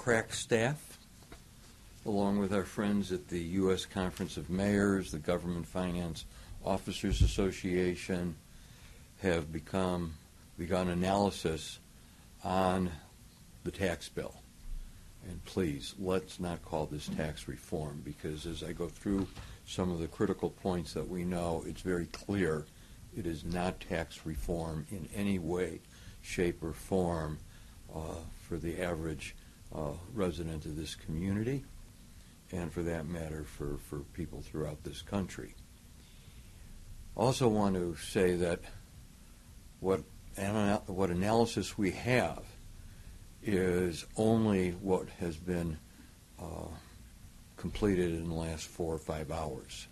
crack staff, along with our friends at the U.S. Conference of Mayors, the Government Finance Officers Association, have become begun analysis on the tax bill. And please, let's not call this tax reform because as I go through some of the critical points that we know, it's very clear it is not tax reform in any way, shape, or form uh, for the average uh, resident of this community and for that matter for, for people throughout this country. Also want to say that what, what analysis we have is only what has been uh, completed in the last four or five hours.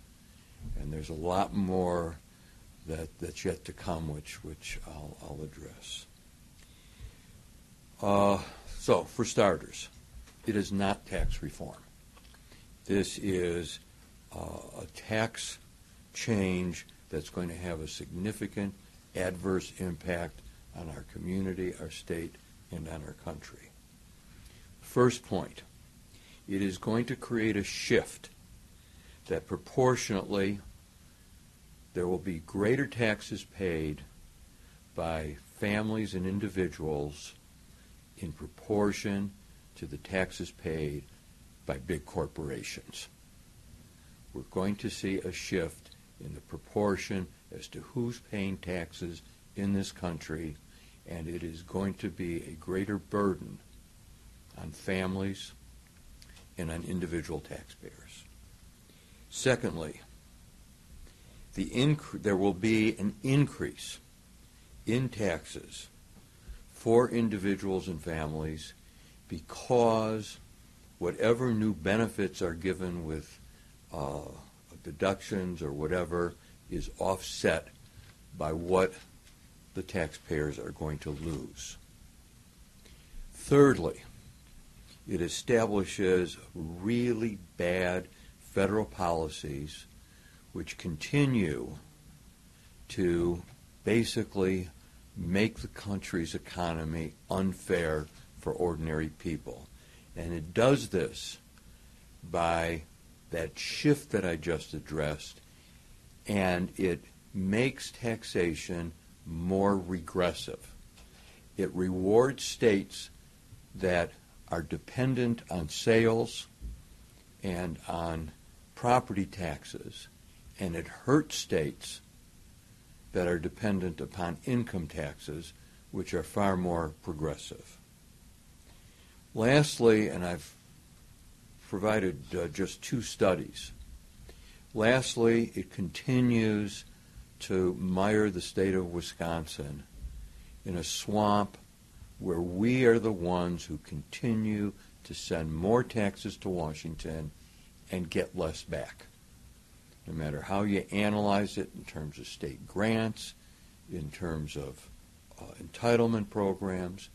And there's a lot more that, that's yet to come, which, which I'll, I'll address. Uh, so, for starters, it is not tax reform. This is uh, a tax change that's going to have a significant adverse impact on our community, our state, and on our country. First point it is going to create a shift that proportionately there will be greater taxes paid by families and individuals in proportion to the taxes paid by big corporations. We're going to see a shift in the proportion as to who's paying taxes in this country, and it is going to be a greater burden on families and on individual taxpayers. Secondly, the there will be an increase in taxes for individuals and families because whatever new benefits are given with uh, deductions or whatever is offset by what the taxpayers are going to lose. Thirdly, it establishes really bad federal policies which continue to basically make the country's economy unfair for ordinary people. And it does this by that shift that I just addressed, and it makes taxation more regressive. It rewards states that are dependent on sales and on property taxes, and it hurts states that are dependent upon income taxes, which are far more progressive. Lastly, and I've provided uh, just two studies. Lastly, it continues to mire the state of Wisconsin in a swamp where we are the ones who continue to send more taxes to Washington and get less back. No matter how you analyze it in terms of state grants, in terms of uh, entitlement programs,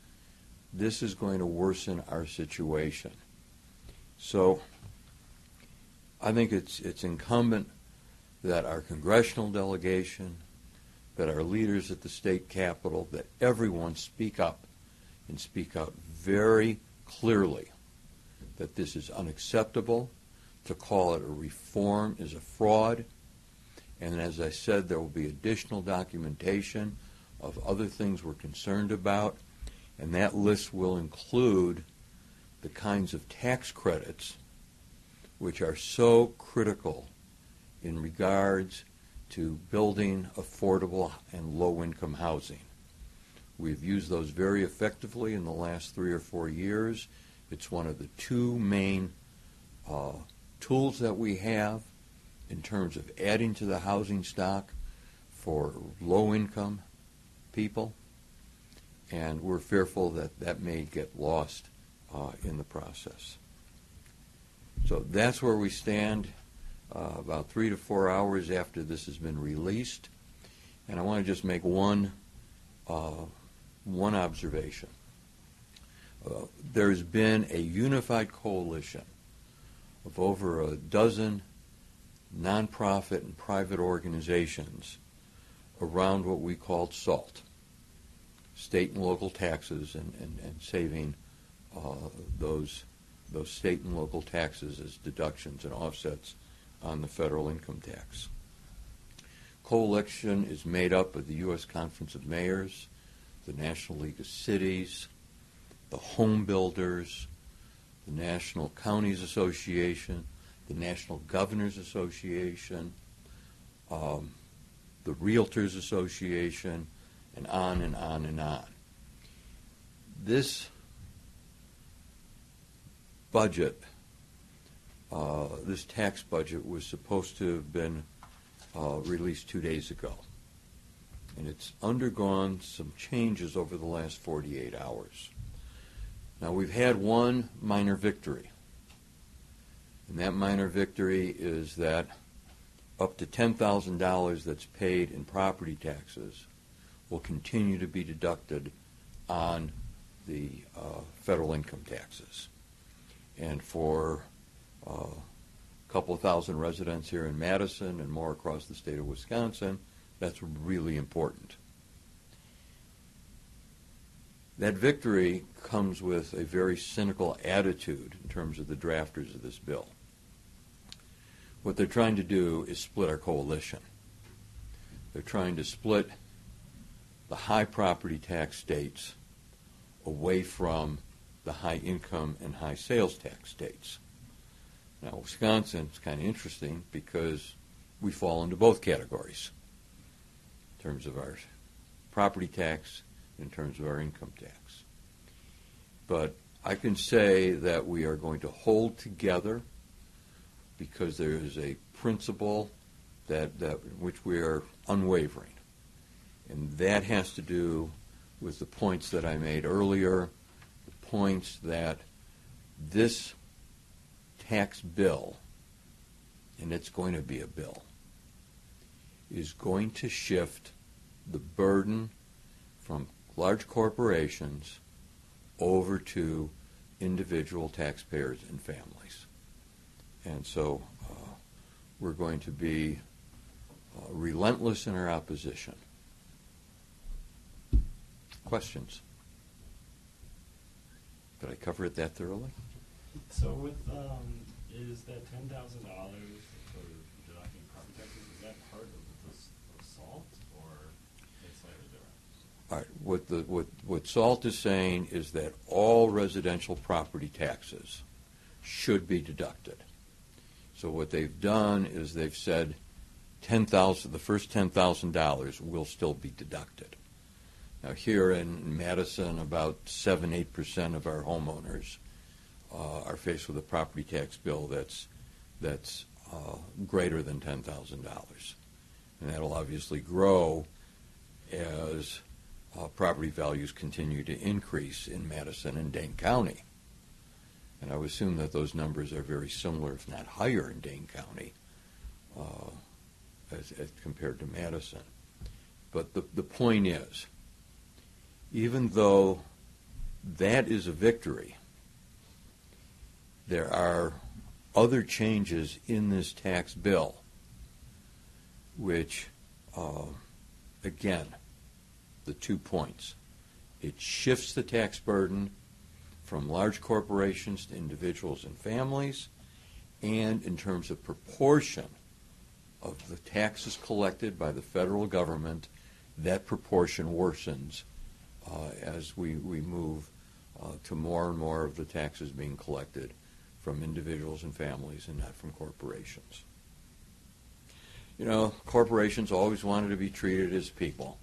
this is going to worsen our situation. So I think it's, it's incumbent that our congressional delegation, that our leaders at the state capitol, that everyone speak up and speak out very clearly that this is unacceptable. To call it a reform is a fraud. And as I said, there will be additional documentation of other things we're concerned about. And that list will include the kinds of tax credits which are so critical in regards to building affordable and low income housing. We've used those very effectively in the last three or four years. It's one of the two main uh, tools that we have in terms of adding to the housing stock for low income people. And we're fearful that that may get lost uh, in the process. So that's where we stand uh, about three to four hours after this has been released. And I want to just make one, uh, one observation. Uh, there's been a unified coalition of over a dozen nonprofit and private organizations around what we called SALT, state and local taxes and, and, and saving uh, those those state and local taxes as deductions and offsets on the federal income tax. Coalition is made up of the U.S. Conference of Mayors, the National League of Cities, the Home Builders, the National Counties Association, the National Governors Association, um, the Realtors Association, and on and on and on. This budget, uh, this tax budget, was supposed to have been uh, released two days ago. And it's undergone some changes over the last 48 hours. Now, we've had one minor victory. And that minor victory is that up to $10,000 that's paid in property taxes will continue to be deducted on the uh, federal income taxes. And for uh, a couple thousand residents here in Madison and more across the state of Wisconsin, that's really important. That victory comes with a very cynical attitude in terms of the drafters of this bill. What they're trying to do is split our coalition. They're trying to split the high property tax states away from the high income and high sales tax states. Now, Wisconsin is kind of interesting because we fall into both categories in terms of our property tax, in terms of our income tax. But I can say that we are going to hold together because there is a principle that, that which we are unwavering. And that has to do with the points that I made earlier, the points that this tax bill, and it's going to be a bill, is going to shift the burden from large corporations over to individual taxpayers and families. And so uh, we're going to be uh, relentless in our opposition. Questions? Did I cover it that thoroughly? So with, um, is that ten thousand dollars for deducting property taxes, is that part of SALT or it's slightly different? All right, what the, what, what SALT is saying is that all residential property taxes should be deducted. So what they've done is they've said ten thousand, the first ten thousand dollars will still be deducted. Now here in Madison, about seven, eight percent of our homeowners uh, are faced with a property tax bill that's, that's uh, greater than ten thousand dollars. And that'll obviously grow as uh, property values continue to increase in Madison and Dane County. And I would assume that those numbers are very similar, if not higher, in Dane County uh, as, as compared to Madison. But the, the point is, even though that is a victory, there are other changes in this tax bill which, uh, again, the two points. It shifts the tax burden from large corporations to individuals and families, and in terms of proportion of the taxes collected by the federal government, that proportion worsens uh, as we, we move uh, to more and more of the taxes being collected from individuals and families and not from corporations. You know, corporations always wanted to be treated as people.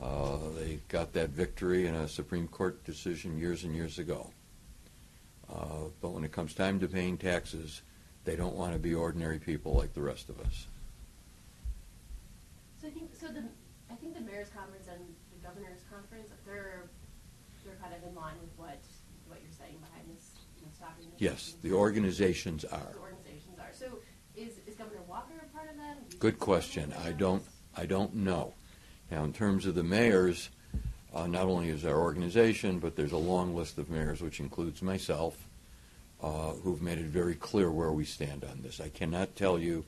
Uh, they got that victory in a Supreme Court decision years and years ago. Uh, but when it comes time to paying taxes, they don't want to be ordinary people like the rest of us. So I think so. The I think the mayor's conference and the governor's conference they're they're kind of in line with what what you're saying behind this you know, stopping. This Yes, the organizations are. The organizations are. So is is Governor Walker a part of that? Good question. I don't. I don't know. Now, in terms of the mayors, uh, not only is our organization, but there's a long list of mayors, which includes myself, uh, who've made it very clear where we stand on this. I cannot tell you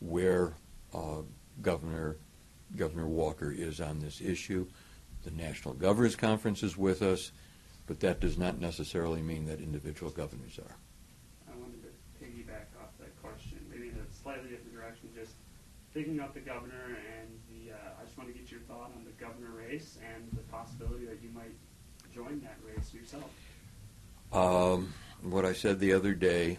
where uh, Governor Governor Walker is on this issue. The National Governors Conference is with us. but that does not necessarily mean that individual governors are. I wanted to piggyback off that question, maybe in a slightly different direction, just picking up the governor and the, uh, I just want to get your thought on the governor race and the possibility that you might join that race yourself. Um, what I said the other day,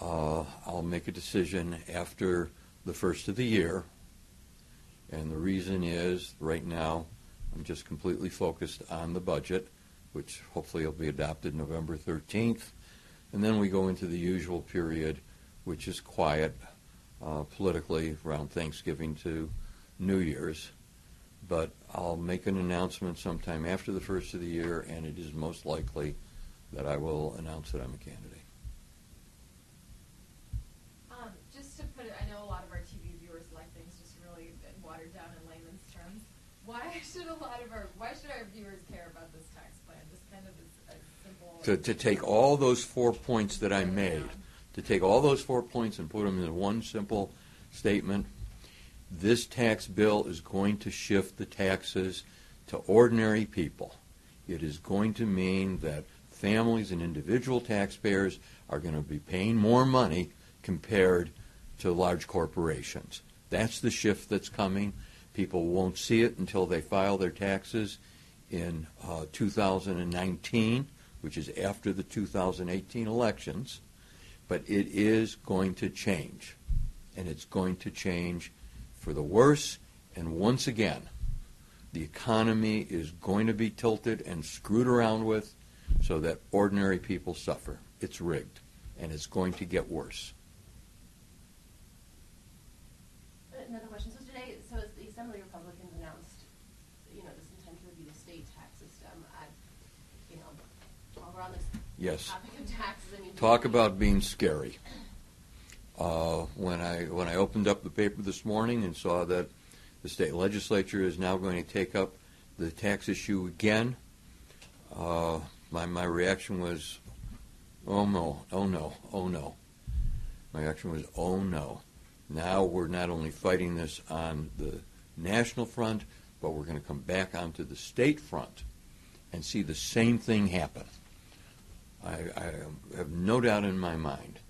uh, I'll make a decision after the first of the year. And the reason is, right now, I'm just completely focused on the budget, which hopefully will be adopted November 13th. And then we go into the usual period, which is quiet uh, politically around Thanksgiving to New Year's. But I'll make an announcement sometime after the first of the year, and it is most likely that I will announce that I'm a candidate. Um, just to put it, I know a lot of our TV viewers like things just really watered down in layman's terms. Why should a lot of our, why should our viewers care about this tax plan? Just kind of as, as simple. To, to take all those four points that I made, to take all those four points and put them in one simple statement, this tax bill is going to shift the taxes to ordinary people. It is going to mean that families and individual taxpayers are going to be paying more money compared to large corporations. That's the shift that's coming. People won't see it until they file their taxes in uh, 2019, which is after the 2018 elections. But it is going to change. And it's going to change for the worse. And once again, the economy is going to be tilted and screwed around with so that ordinary people suffer. It's rigged, and it's going to get worse. Another question. So today, so as the Assembly Republicans announced, you know, this intent to review the state tax system, I, you know, while we're on this Yes. topic of taxes, I mean. Talk about being scary. Uh, when I when I opened up the paper this morning and saw that the state legislature is now going to take up the tax issue again, uh, my my reaction was, oh no, oh no, oh no. My reaction was, oh no. Now we're not only fighting this on the national front, but we're going to come back onto the state front and see the same thing happen. I, I have no doubt in my mind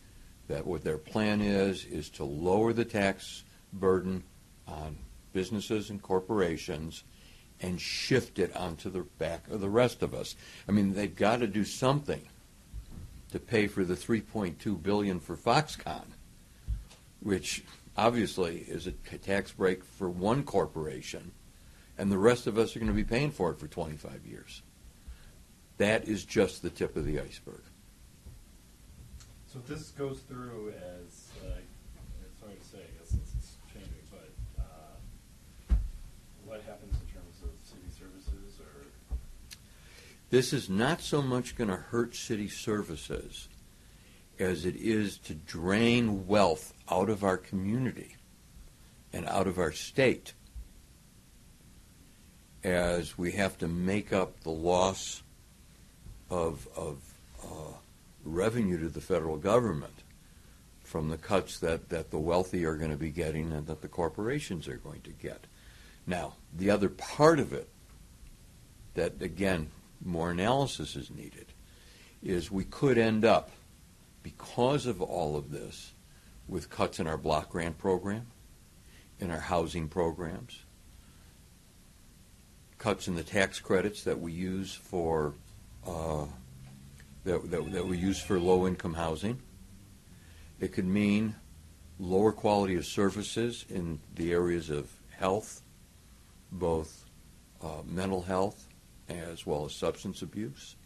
that what their plan is is to lower the tax burden on businesses and corporations and shift it onto the back of the rest of us. I mean, they've got to do something to pay for the 3.2 billion for Foxconn, which obviously is a tax break for one corporation, and the rest of us are going to be paying for it for 25 years. That is just the tip of the iceberg. So this goes through as, uh, it's hard to say, I guess it's it's changing, but, uh, what happens in terms of city services or, This is not so much going to hurt city services as it is to drain wealth out of our community and out of our state as we have to make up the loss of, of revenue to the federal government from the cuts that, that the wealthy are going to be getting and that the corporations are going to get. Now, the other part of it that, again, more analysis is needed, is we could end up, because of all of this, with cuts in our block grant program, in our housing programs, cuts in the tax credits that we use for uh, that, that, that we use for low income housing. It could mean lower quality of services in the areas of health, both uh, mental health as well as substance abuse.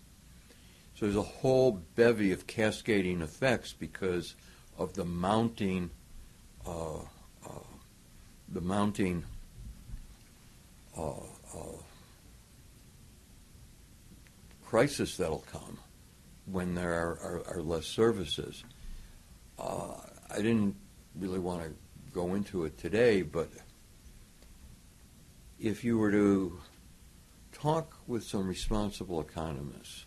So there's a whole bevy of cascading effects because of the mounting, uh, uh, the mounting uh, uh, crisis that'll come when there are, are, are less services. Uh, I didn't really want to go into it today, but if you were to talk with some responsible economists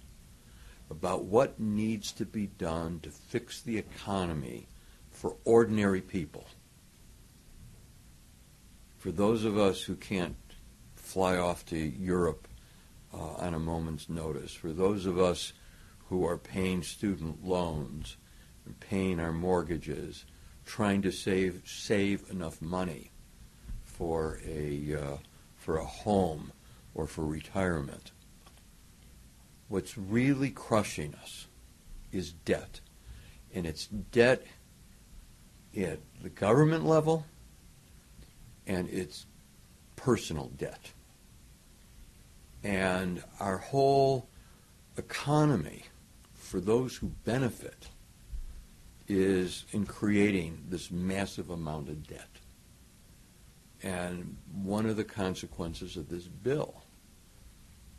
about what needs to be done to fix the economy for ordinary people, for those of us who can't fly off to Europe uh, on a moment's notice. For those of us who are paying student loans, and paying our mortgages, trying to save save enough money for a uh, for a home or for retirement. What's really crushing us is debt, and it's debt at the government level, and it's personal debt, and our whole economy for those who benefit is in creating this massive amount of debt. And one of the consequences of this bill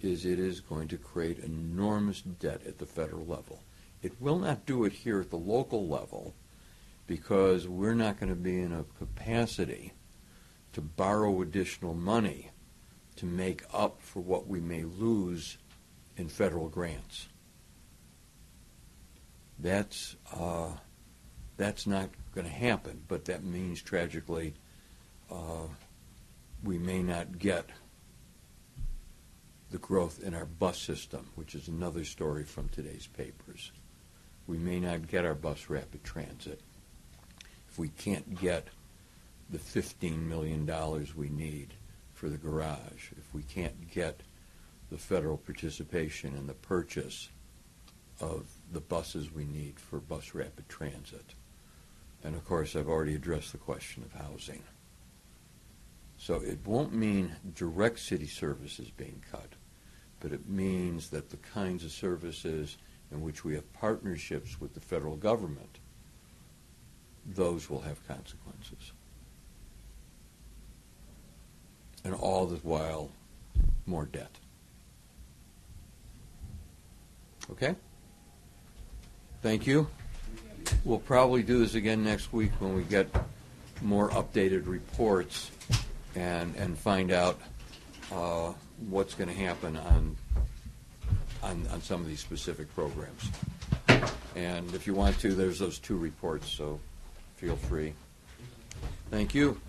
is it is going to create enormous debt at the federal level. It will not do it here at the local level because we're not going to be in a capacity to borrow additional money to make up for what we may lose in federal grants. That's uh, that's not going to happen, but that means tragically uh, we may not get the growth in our bus system, which is another story from today's papers. We may not get our bus rapid transit if we can't get the $15 million we need for the garage, if we can't get the federal participation in the purchase of the buses we need for bus rapid transit. And of course, I've already addressed the question of housing. So it won't mean direct city services being cut, but it means that the kinds of services in which we have partnerships with the federal government, those will have consequences. And all the while, more debt. Okay? Thank you. We'll probably do this again next week when we get more updated reports and, and find out uh, what's going to happen on, on, on some of these specific programs. And if you want to, there's those two reports, so feel free. Thank you.